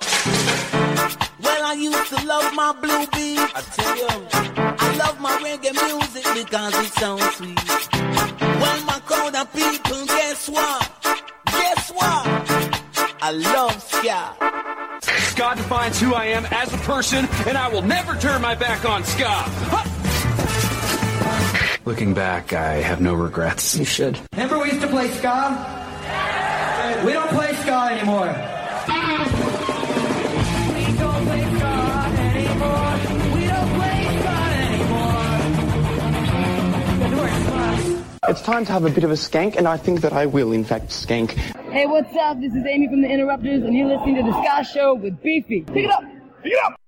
Well, I used to love my blue beat. I tell you, I love my reggae music because it sounds sweet. Well, my crowd of people, guess what? Guess what? I love ska. Ska defines who I am as a person, and I will never turn my back on ska. Looking back, I have no regrets. You should. Remember we used to play ska? We don't play ska anymore. It's time to have a bit of a skank, and I think that I will, in fact, skank. Hey, what's up? This is Amy from the Interrupters, and you're listening to the Ska Show with Beefy. Pick it up! Pick it up!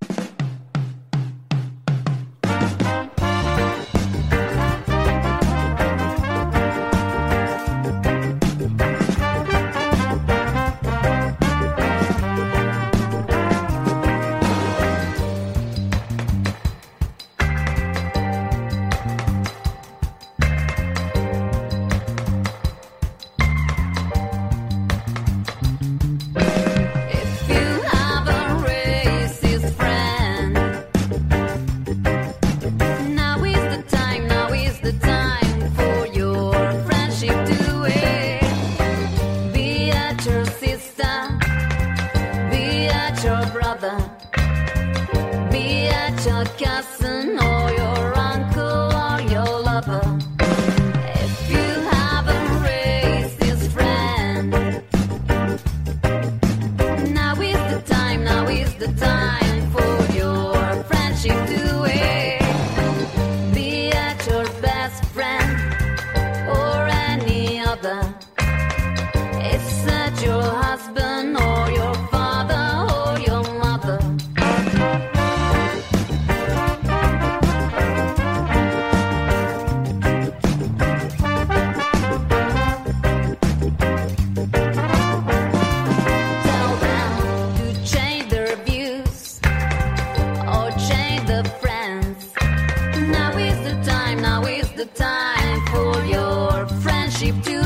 To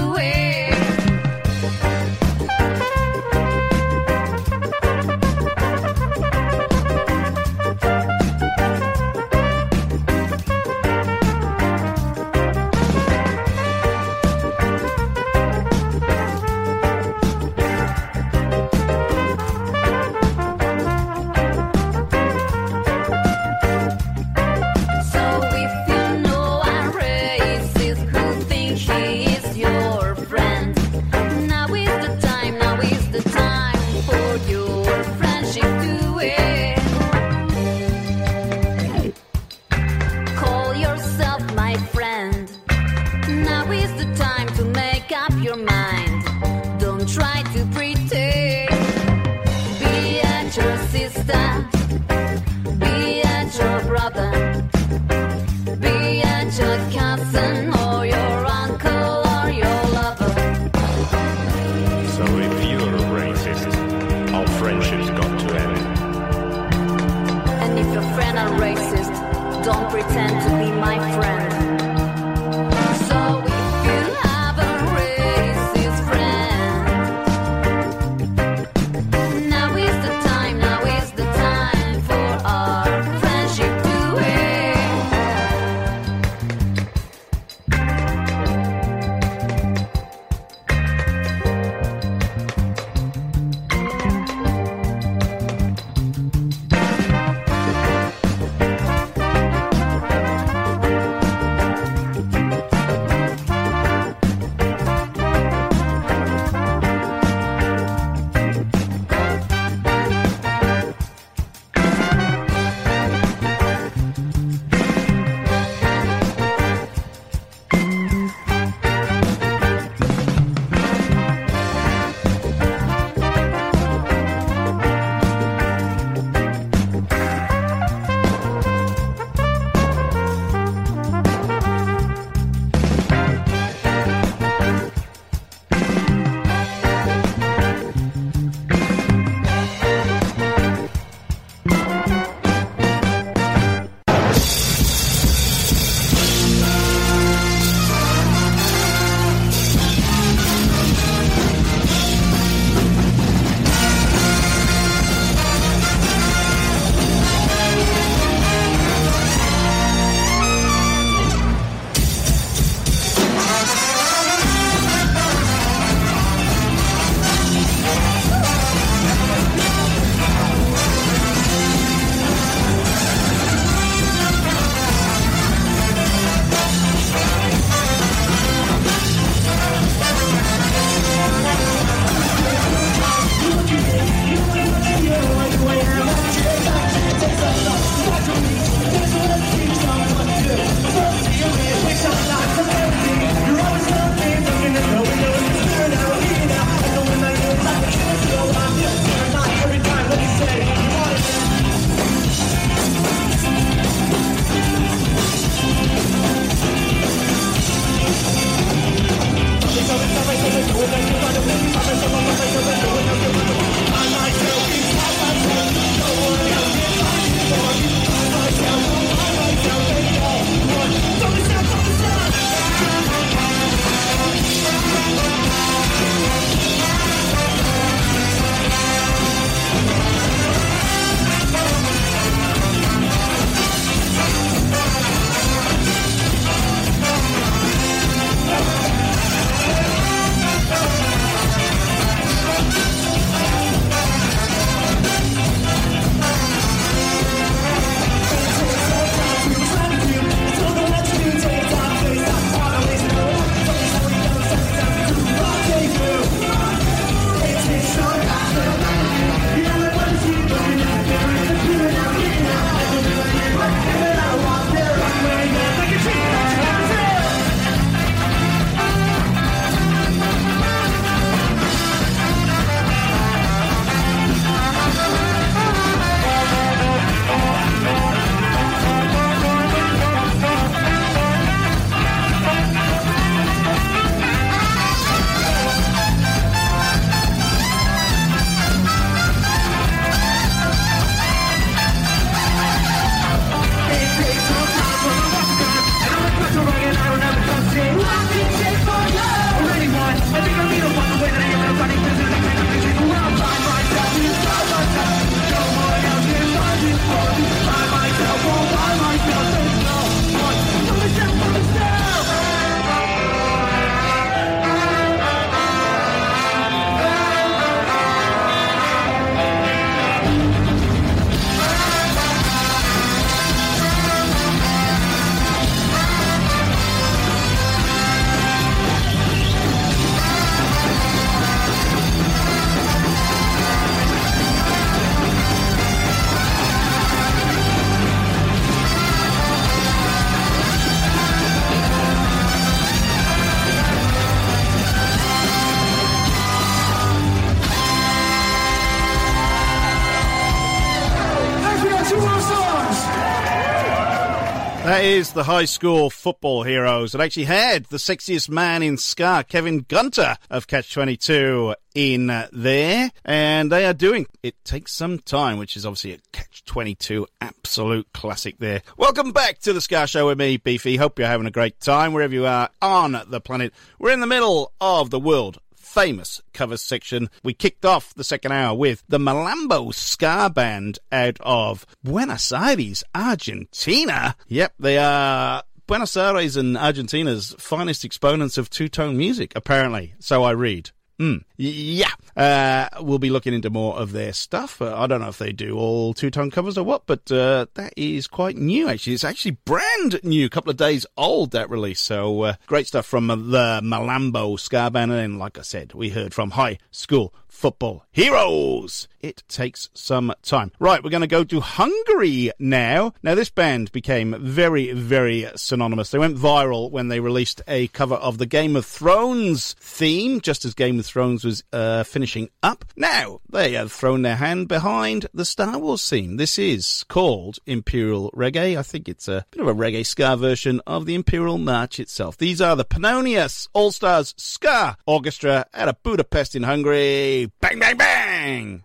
is the high school football heroes. It actually had the sexiest man in Ska, Kevin Gunther of Catch 22 in there. And they are doing It Takes Some Time, which is obviously a Catch 22 absolute classic there. Welcome back to the Ska Show with me, Beefy. Hope you're having a great time wherever you are on the planet. We're in the middle of the world famous covers section. We kicked off the second hour with the Malambo Ska Band out of Buenos Aires, Argentina. Yep, they are Buenos Aires and Argentina's finest exponents of two tone music, apparently. So I read. Mm, yeah, uh, we'll be looking into more of their stuff. Uh, I don't know if they do all two tone covers or what, but uh, that is quite new. Actually, it's actually brand new, a couple of days old that release. So uh, great stuff from the Malambo Ska Band, and like I said, we heard from High School Football Heroes. It takes some time. Right, we're going to go to Hungary now. Now, this band became very, very synonymous. They went viral when they released a cover of the Game of Thrones theme, just as Game of Thrones was uh, finishing up. Now, they have thrown their hand behind the Star Wars theme. This is called Imperial Reggae. I think it's a bit of a reggae ska version of the Imperial March itself. These are the Pannonia All Stars Ska Orchestra out of Budapest in Hungary. Bang, bang, bang!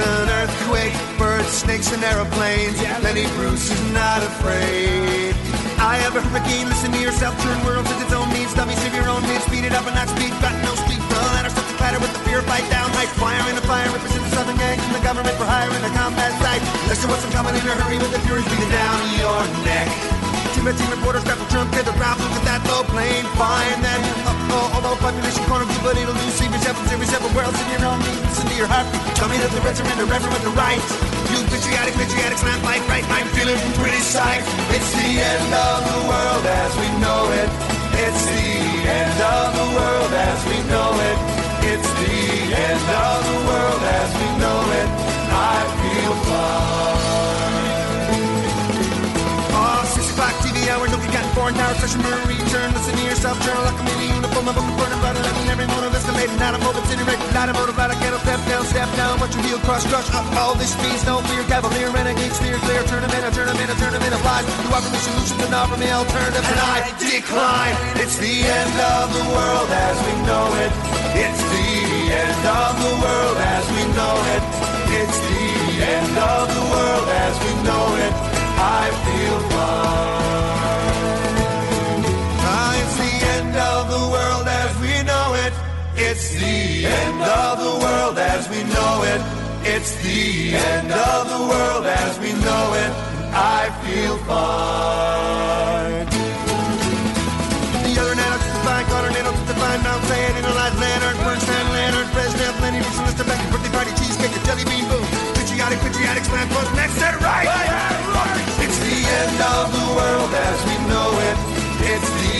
An earthquake, birds, snakes, and aeroplanes. Lenny Bruce is not afraid. I have a hurricane, listen to yourself, turn worlds at its own means, dummy, save your own needs, speed it up and not speed, got no speed, the ladder starts to clatter with the fear, fight down, high fire in a fire, represent the southern gang from the government for hire in the combat site. Listen what's coming in a hurry with the furies beating down your neck. Team team reporters grapple Trump, get the ground, look at that low plane, fine then. Uh, oh, although population corner but it'll secret seven, series seven worlds in your own needs, to your heartbeat. Tell me that the Reds are in the reverend with the right. You patriotic, patriotic, slam like right, I'm feeling pretty psyched. It's the end of the world as we know it. It's the end of the world as we know it. It's the end of the world as we know it. I feel fine. No got foreign tower, session Marie, turn, listen to yourself, like a mini uniform, I'm letting every escalating, not a moment, incinerate, not a motive, step down, step down, what you feel, crush, crush, up, all this no fear, cavalier, renegade, steer clear, a a lies, you offer me solutions and offer me and I decline, it's the end of the world as we know it, it's the end of the world as we know it, it's the end of the world as we know it, I feel fine. End of the world as we know it. It's the end of the world as we know it. I feel fine. The other nano to the fine, Connor nano to the fine, Mount Saying, Analyze Leonard, Bernstein, Leonard, Brezhnev, Lenny, Nixon, Mr. Becky, birthday party, cheesecake, a jelly bean, boom. Patriotic, patriotic, slam, plus next set right. It's the end of the world as we know it. It's the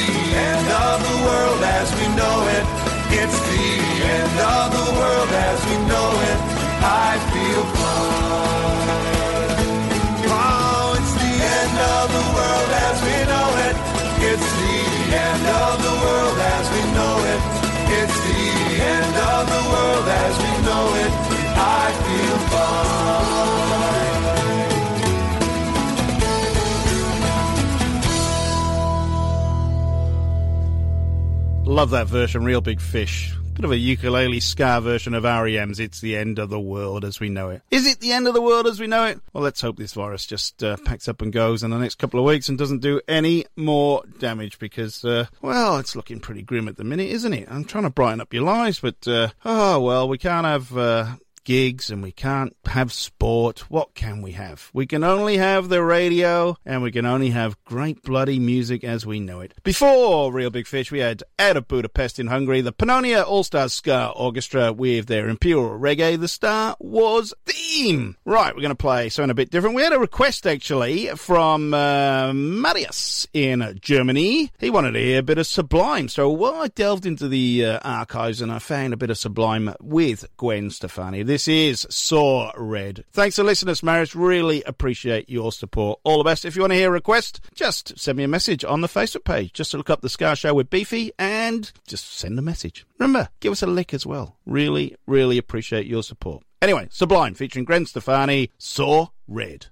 Love that version, Reel Big Fish. Bit of a ukulele ska version of REM's It's the End of the World as we know it. Is it the end of the world as we know it? Well, let's hope this virus just uh, packs up and goes in the next couple of weeks and doesn't do any more damage because, uh, well, it's looking pretty grim at the minute, isn't it? I'm trying to brighten up your lives, but, uh, oh, well, we can't have, uh, gigs and we can't have sport. What can we have? We can only have the radio and we can only have great bloody music as we know it. Before Reel Big Fish, we had out of Budapest in Hungary, the Pannonia All Stars Ska Orchestra with their Imperial Reggae, the Star Wars theme. Right, we're going to play something a bit different. We had a request actually from uh, Marius in Germany. He wanted to hear a bit of Sublime. So while I delved into the uh, archives and I found a bit of Sublime with Gwen Stefani, this is Saw Red. Thanks for listening, Marius. Really appreciate your support. All the best. If you want to hear a request, just send me a message on the Facebook page. Just look up the Ska Show with Beefy and just send a message. Remember, give us a lick as well. Really, really appreciate your support. Anyway, Sublime featuring Gwen Stefani, Saw Red.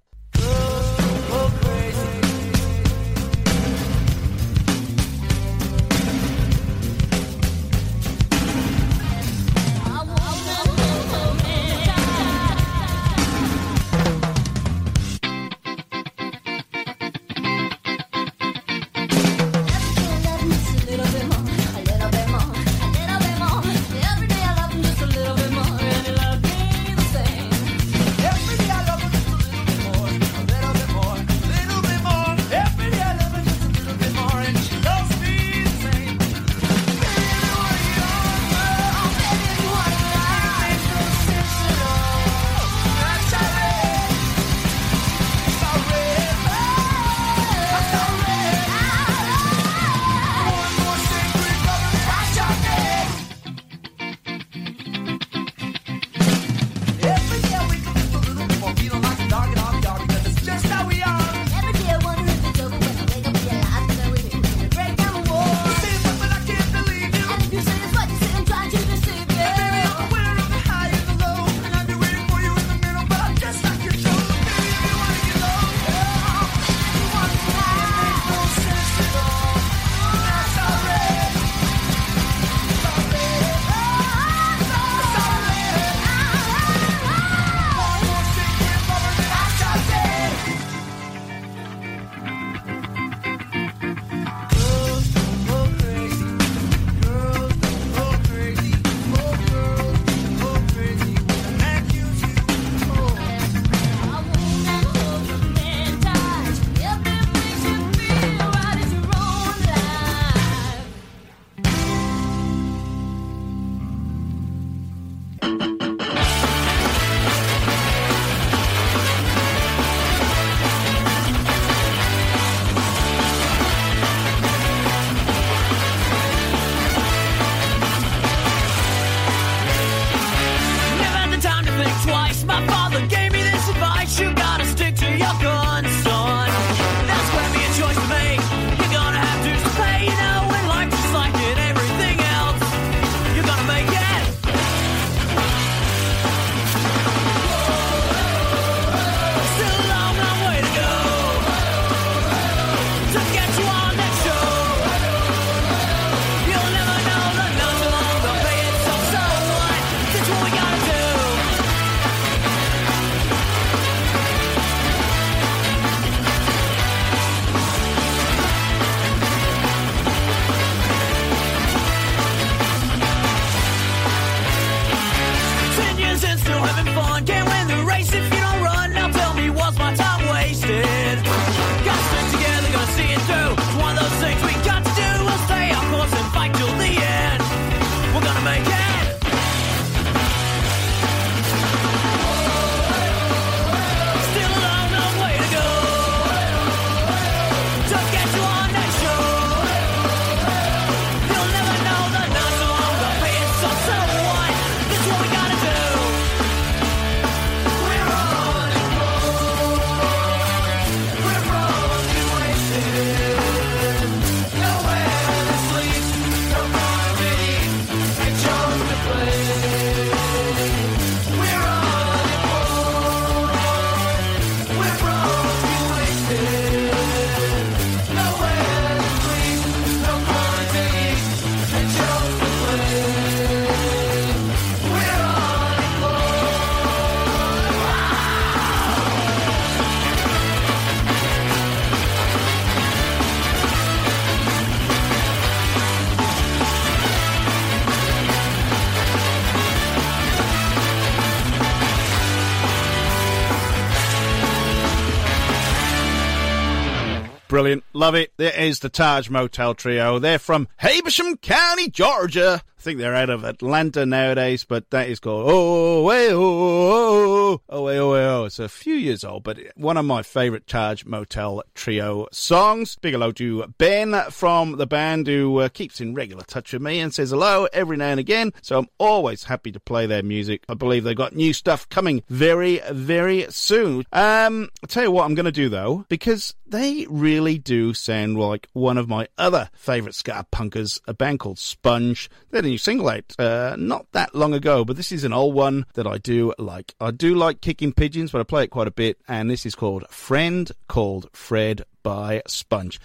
Love it. There is the Taj Motel Trio. They're from Habersham County, Georgia. I think they're out of Atlanta nowadays, but that is called Oh, way, oh, oh, oh, way, oh, oh. It's a few years old, but one of my favorite Taj Motel Trio songs. Big hello to Ben from the band who uh, keeps in regular touch with me and says hello every now and again. So I'm always happy to play their music. I believe they've got new stuff coming very, very soon. Um, I'll tell you what I'm going to do though, because they really do sound like one of my other favourite ska punkers, a band called Spunge. They had a new single out uh, not that long ago, but this is an old one that I do like. I do like Kicking Pigeons, but I play it quite a bit, and this is called Friend Called Fred by Spunge.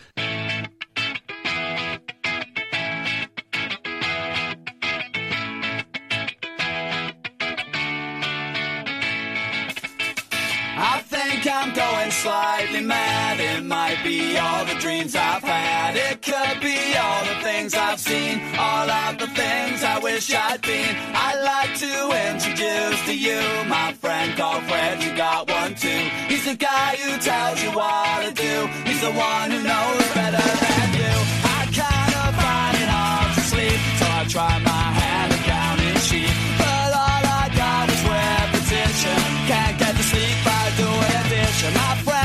I'm going slightly mad. It might be all the dreams I've had. It could be all the things I've seen. All of the things I wish I'd been. I'd like to introduce to you my friend called Fred. You got one too. He's the guy who tells you what to do. He's the one who knows better than you. I kind of find it hard to sleep, so I try my hand at counting sheep. But all I got is repetition. Can't get to sleep by addition. My friend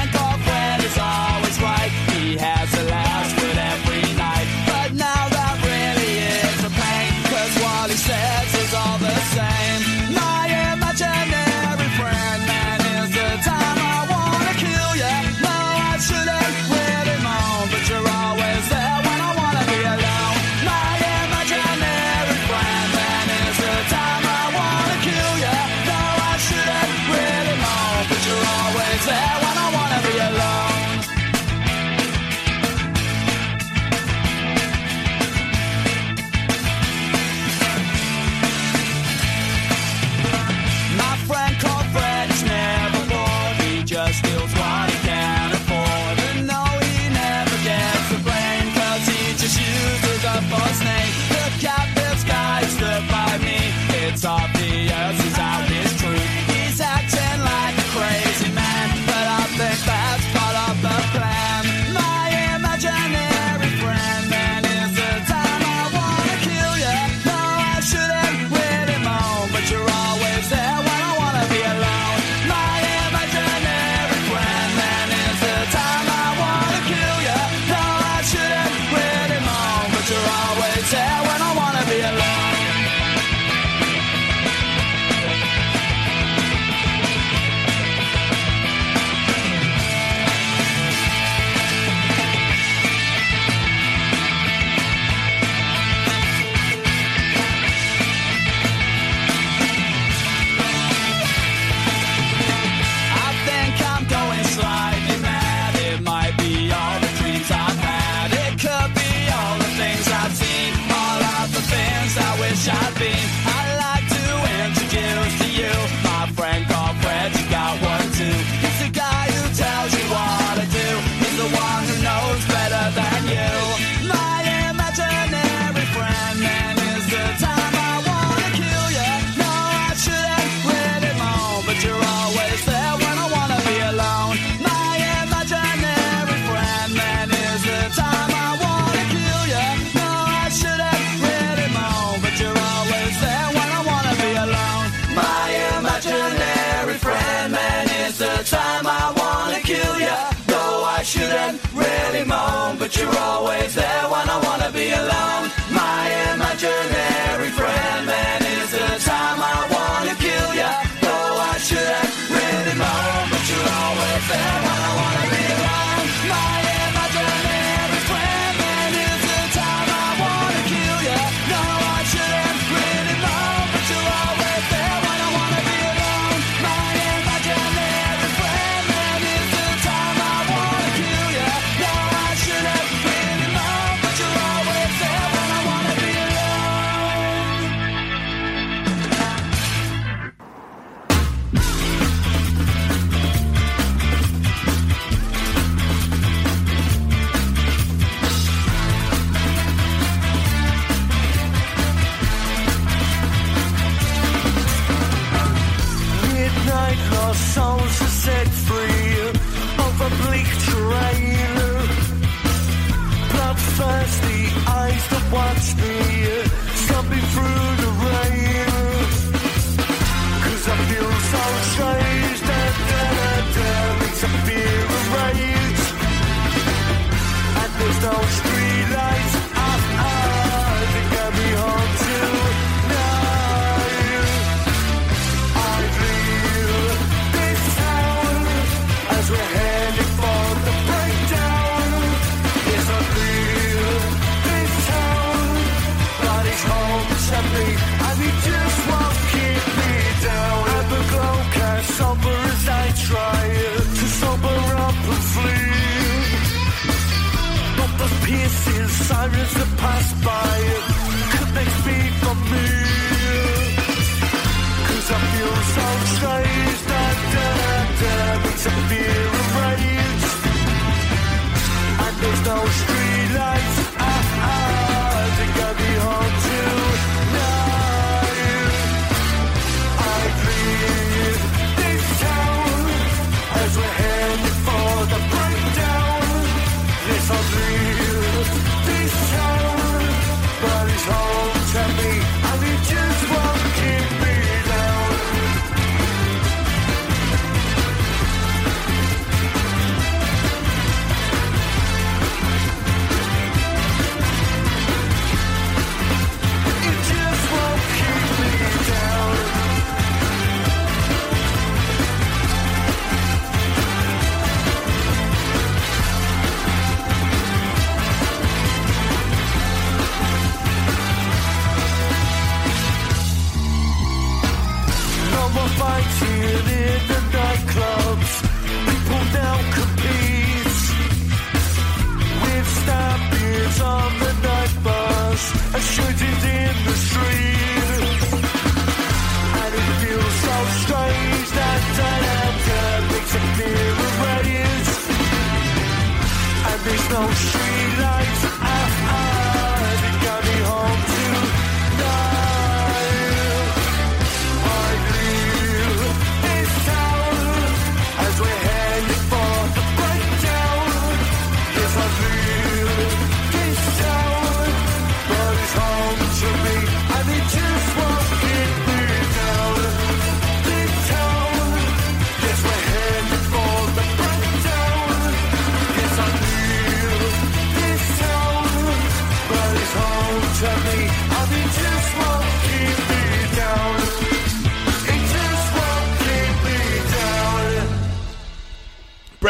no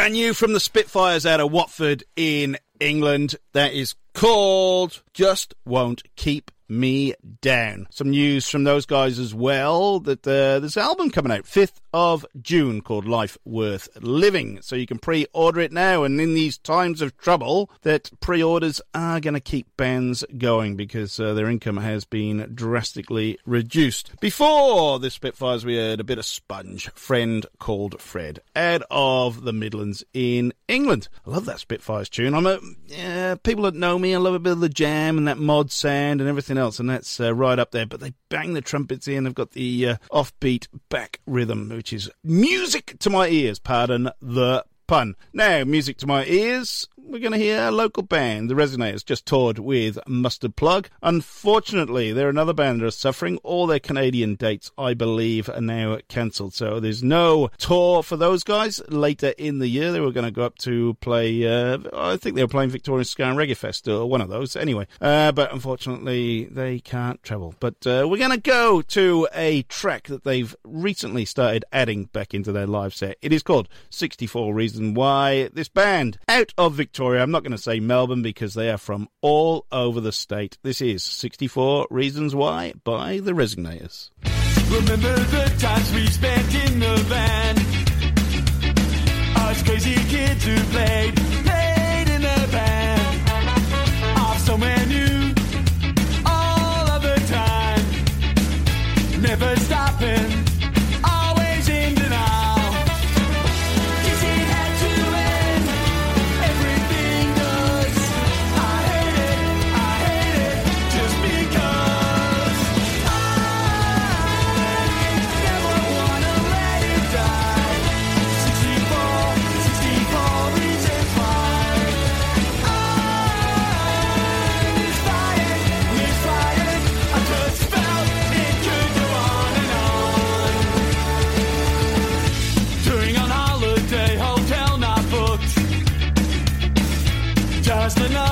Brand new from the Spitfires out of Watford in England. That is called Just Won't Keep Me Down. Some news from those guys as well that uh, there's an album coming out 5th of June called Life Worth Living. So you can pre-order it now. And in these times of trouble, that pre-orders are going to keep bands going because uh, their income has been drastically reduced. Before the Spitfires, we heard a bit of Spunge, Friend Called Fred, out of the Midlands in England. I love that Spitfires tune. I'm a people that know me. I love a bit of the jam and that mod sound and everything and that's uh, right up there. But they bang the trumpets in. They've got the uh, offbeat back rhythm, which is music to my ears. Pardon the pun. Now, music to my ears. We're going to hear a local band, the Resignators, just toured with Mustard Plug. Unfortunately, they're another band that are suffering. All their Canadian dates, I believe, are now cancelled. So there's no tour for those guys. Later in the year, they were going to go up to play, uh, I think they were playing Victorian Ska and Reggae Fest or one of those. Anyway, uh, but unfortunately, they can't travel. But uh, we're going to go to a track that they've recently started adding back into their live set. It is called 64 Reasons Why. This band out of Victoria, I'm not going to say Melbourne because they are from all over the state. This is 64 Reasons Why by the Resignators. Remember the times we spent in the van. Us crazy kids who played, played in the. Off The night.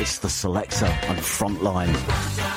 it's the Selecter and frontline.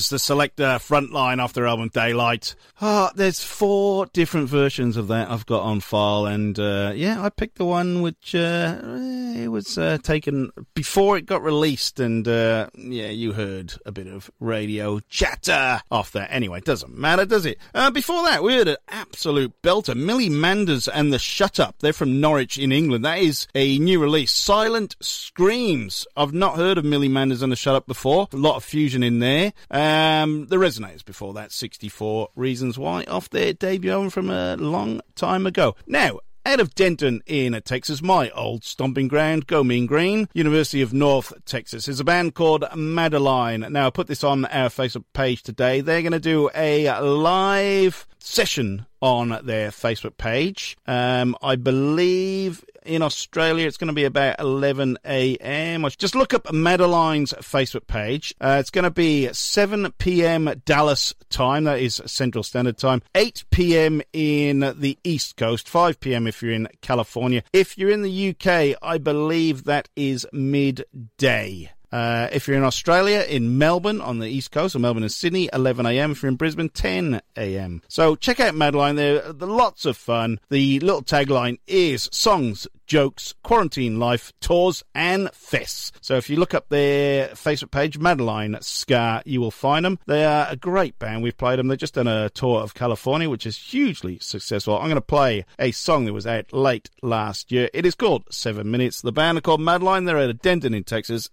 Is the Selecter Frontline off their album Daylight. Ah, there's four different versions of that I've got on file, and uh, yeah, I picked the one which uh, it was uh, taken before it got released, and uh, yeah, you heard a bit of radio chatter off there. Anyway, doesn't matter, does it? Uh, before that, we heard an absolute belter, Millie Manders and the Shut Up. They're from Norwich in England. That is a new release, Silent Screams. I've not heard of Millie Manders and the Shut Up before. A lot of fusion in there. Um, the Resignators before that, 64 Reasons Why, off their debut album from a long time ago. Now, out of Denton in Texas, my old stomping ground, Go Mean Green, University of North Texas, is a band called Madaline. Now, I put this on our Facebook page today. They're going to do a live session on their Facebook page. Um, I believe in Australia it's going to be about 11 a.m. Just look up Madaline's Facebook page. Uh, it's going to be 7 p.m. Dallas time, that is Central Standard Time, 8 p.m. in the East Coast, 5 p.m. if you're in California. If you're in the UK, I believe that is midday. Uh, if you're in Australia, in Melbourne on the East Coast, or Melbourne and Sydney, 11am. If you're in Brisbane, 10am. So check out Madaline. They're, they're lots of fun. The little tagline is songs, jokes, quarantine life, tours, and fests. So if you look up their Facebook page, Madaline Ska, you will find them. They are a great band. We've played them. They've just done a tour of California, which is hugely successful. I'm going to play a song that was out late last year. It is called Seven Minutes. The band are called Madaline. They're out of Denton in Texas.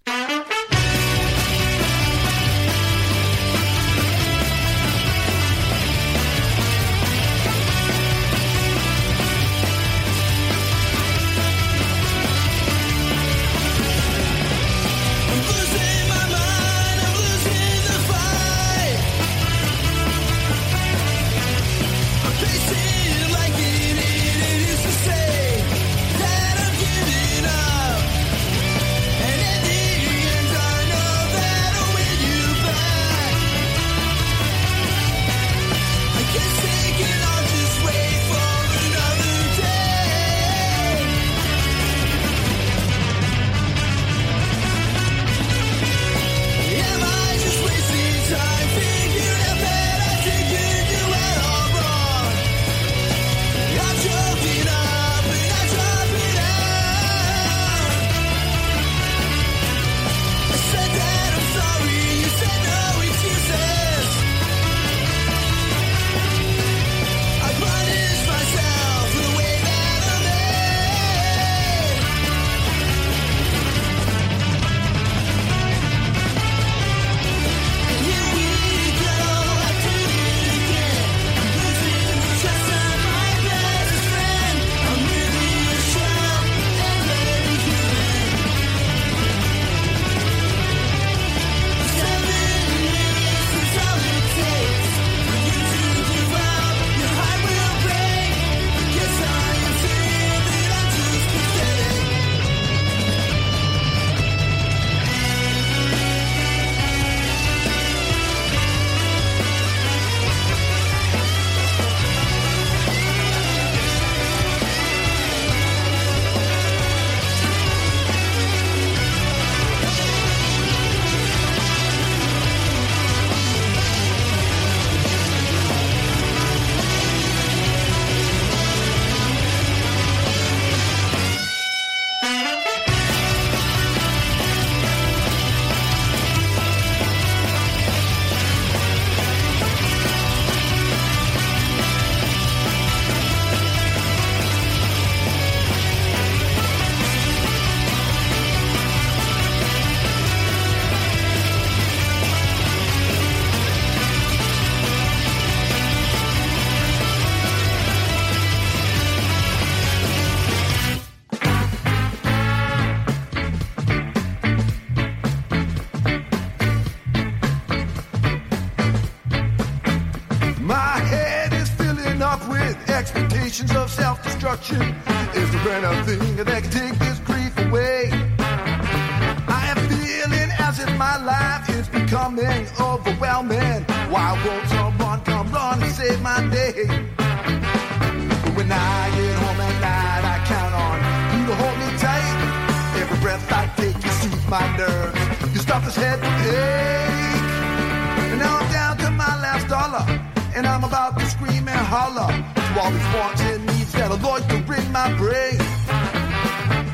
holler to all these wants and needs that are lodged bring my brain.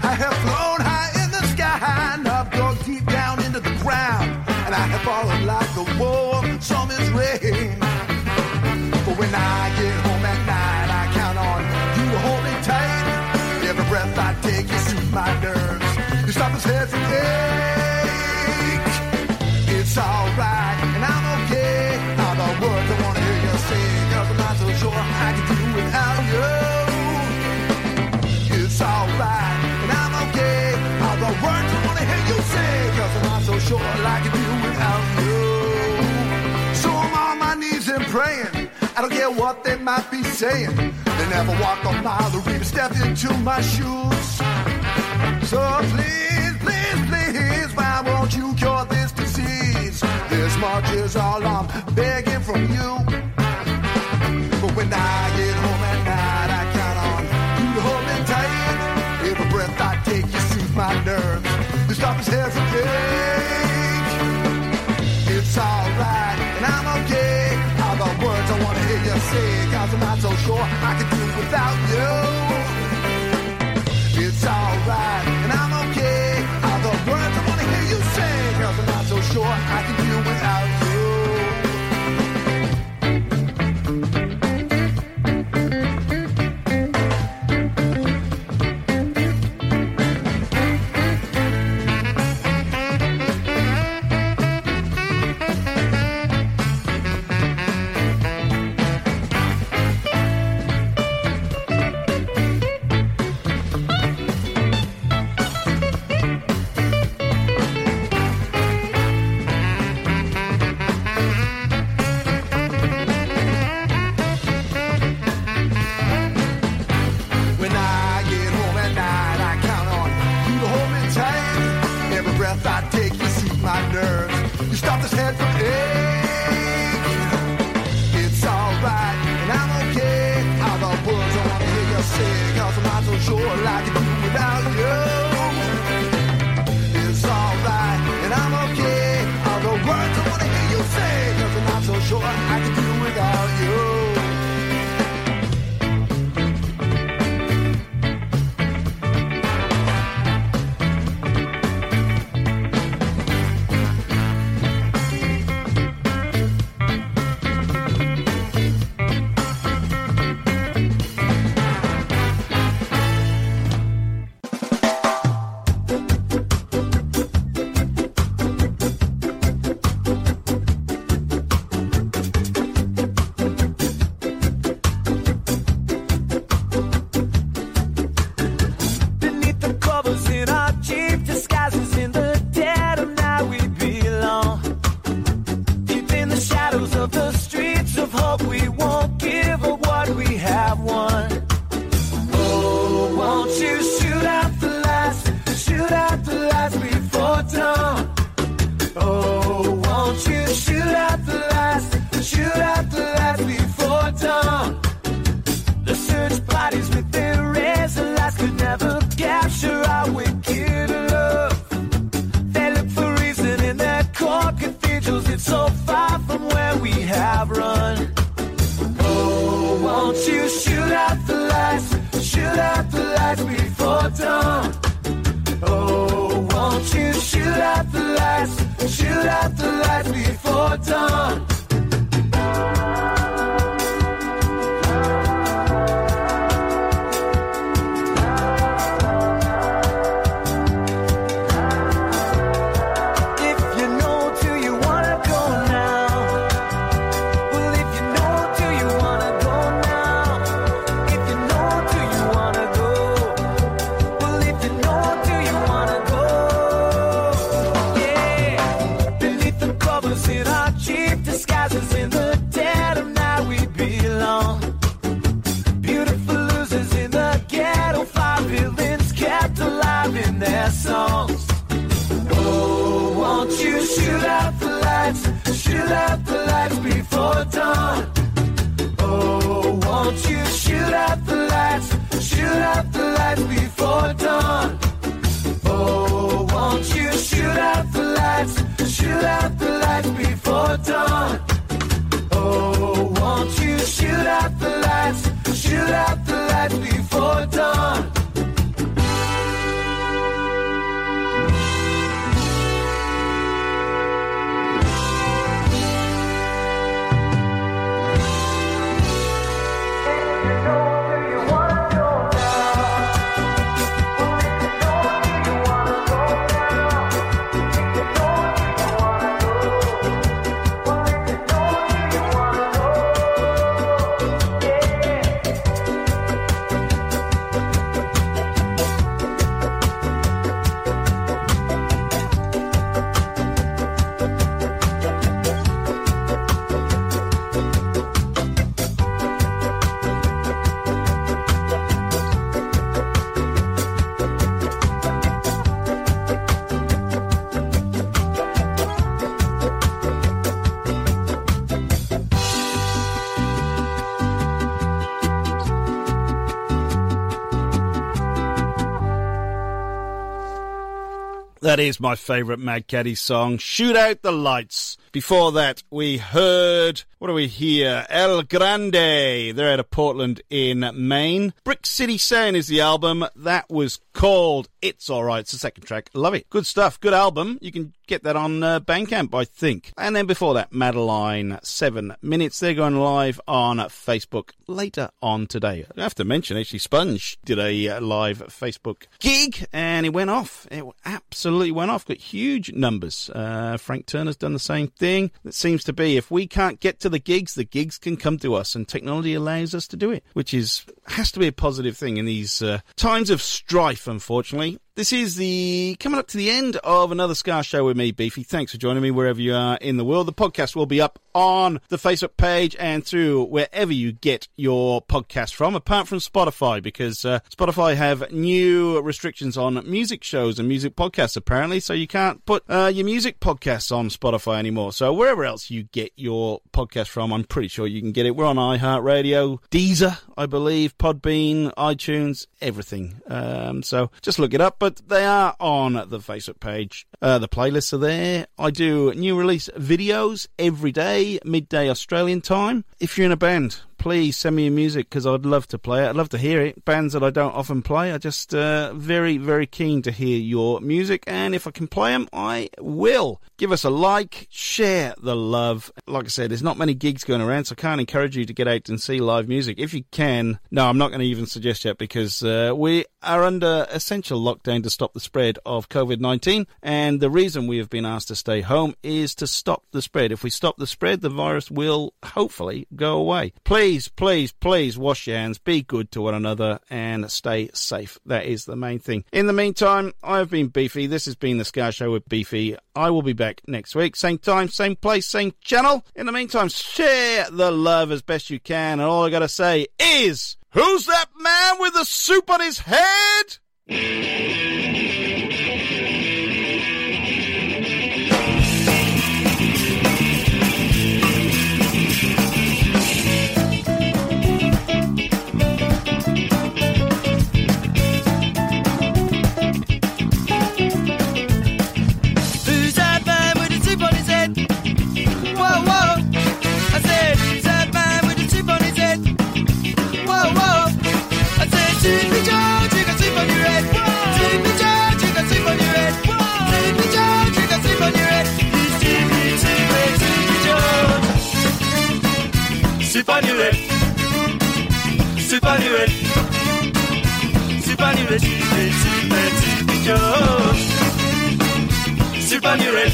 I have flown high in the sky, and I've dug deep down into the ground, and I have fallen I don't care what they might be saying. They never walk a mile or even step into my shoes. So please, please, please, why won't you cure this disease? This much is all I'm begging from you. But when I I'm not so sure I could do without you. right before dawn. Oh, won't you shoot out the lights, shoot out the lights before dawn. That is my favourite Mad Caddy song, Shoot Out the Lights. Before that, we heard, what do we hear? El Grande. They're out of Portland in Maine. Brick City Sound is the album. That was called It's Alright. It's the second track. Love it. Good stuff. Good album. You can get that on uh, Bandcamp, I think. And then before that, Madaline, seven minutes. They're going live on Facebook later on today. I have to mention, actually, Spunge did a uh, live Facebook gig and it went off. It absolutely went off. Got huge numbers. Uh, Frank Turner's done the same thing. It seems to be if we can't get to the gigs, the gigs can come to us, and technology allows us to do it, which is has to be a positive thing in these uh, times of strife. Unfortunately, this is the coming up to the end of another Ska show with me, Beefy. Thanks for joining me wherever you are in the world. The podcast will be up on the Facebook page and through wherever you get your podcast from, apart from Spotify, because uh, Spotify have new restrictions on music shows and music podcasts apparently, so you can't put uh, your music podcasts on Spotify anymore. So wherever else you get your podcast from, I'm pretty sure you can get it. We're on iHeartRadio, Deezer, I believe, Podbean, iTunes, everything. Um, so just look it up but they are on the Facebook page. Uh, the playlists are there. I do new release videos every day, midday Australian time. If you're in a band, please send me your music because I'd love to play it. I'd love to hear it. Bands that I don't often play, I just uh, very, very keen to hear your music. And if I can play them, I will. Give us a like, share the love. Like I said, there's not many gigs going around, so I can't encourage you to get out and see live music. If you can, no, I'm not going to even suggest yet because uh, we are under essential lockdown to stop the spread of COVID 19. And the reason we have been asked to stay home is to stop the spread. If we stop the spread, the virus will hopefully go away. Please, please, please wash your hands, be good to one another, and stay safe. That is the main thing. In the meantime, I have been Beefy. This has been the Ska Show with Beefy. I will be back next week. Same time, same place, same channel. In the meantime, share the love as best you can. And all I gotta say is, who's that man with the soup on his head? Soup on your head. Soup on your head. Soup on your head, stupid, stupid, Soupy George. Soup on your head.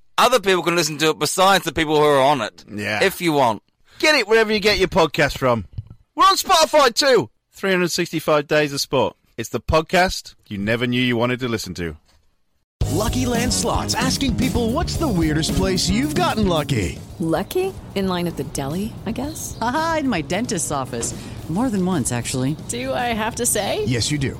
other people can listen to it besides the people who are on it. Yeah. If you want. Get it wherever you get your podcast from. We're on Spotify too. 365 Days of Sport. It's the podcast you never knew you wanted to listen to. Lucky Land Slots asking people what's the weirdest place you've gotten lucky? Lucky? In line at the deli, I guess? Aha, in my dentist's office. More than once, actually. Do I have to say? Yes, you do.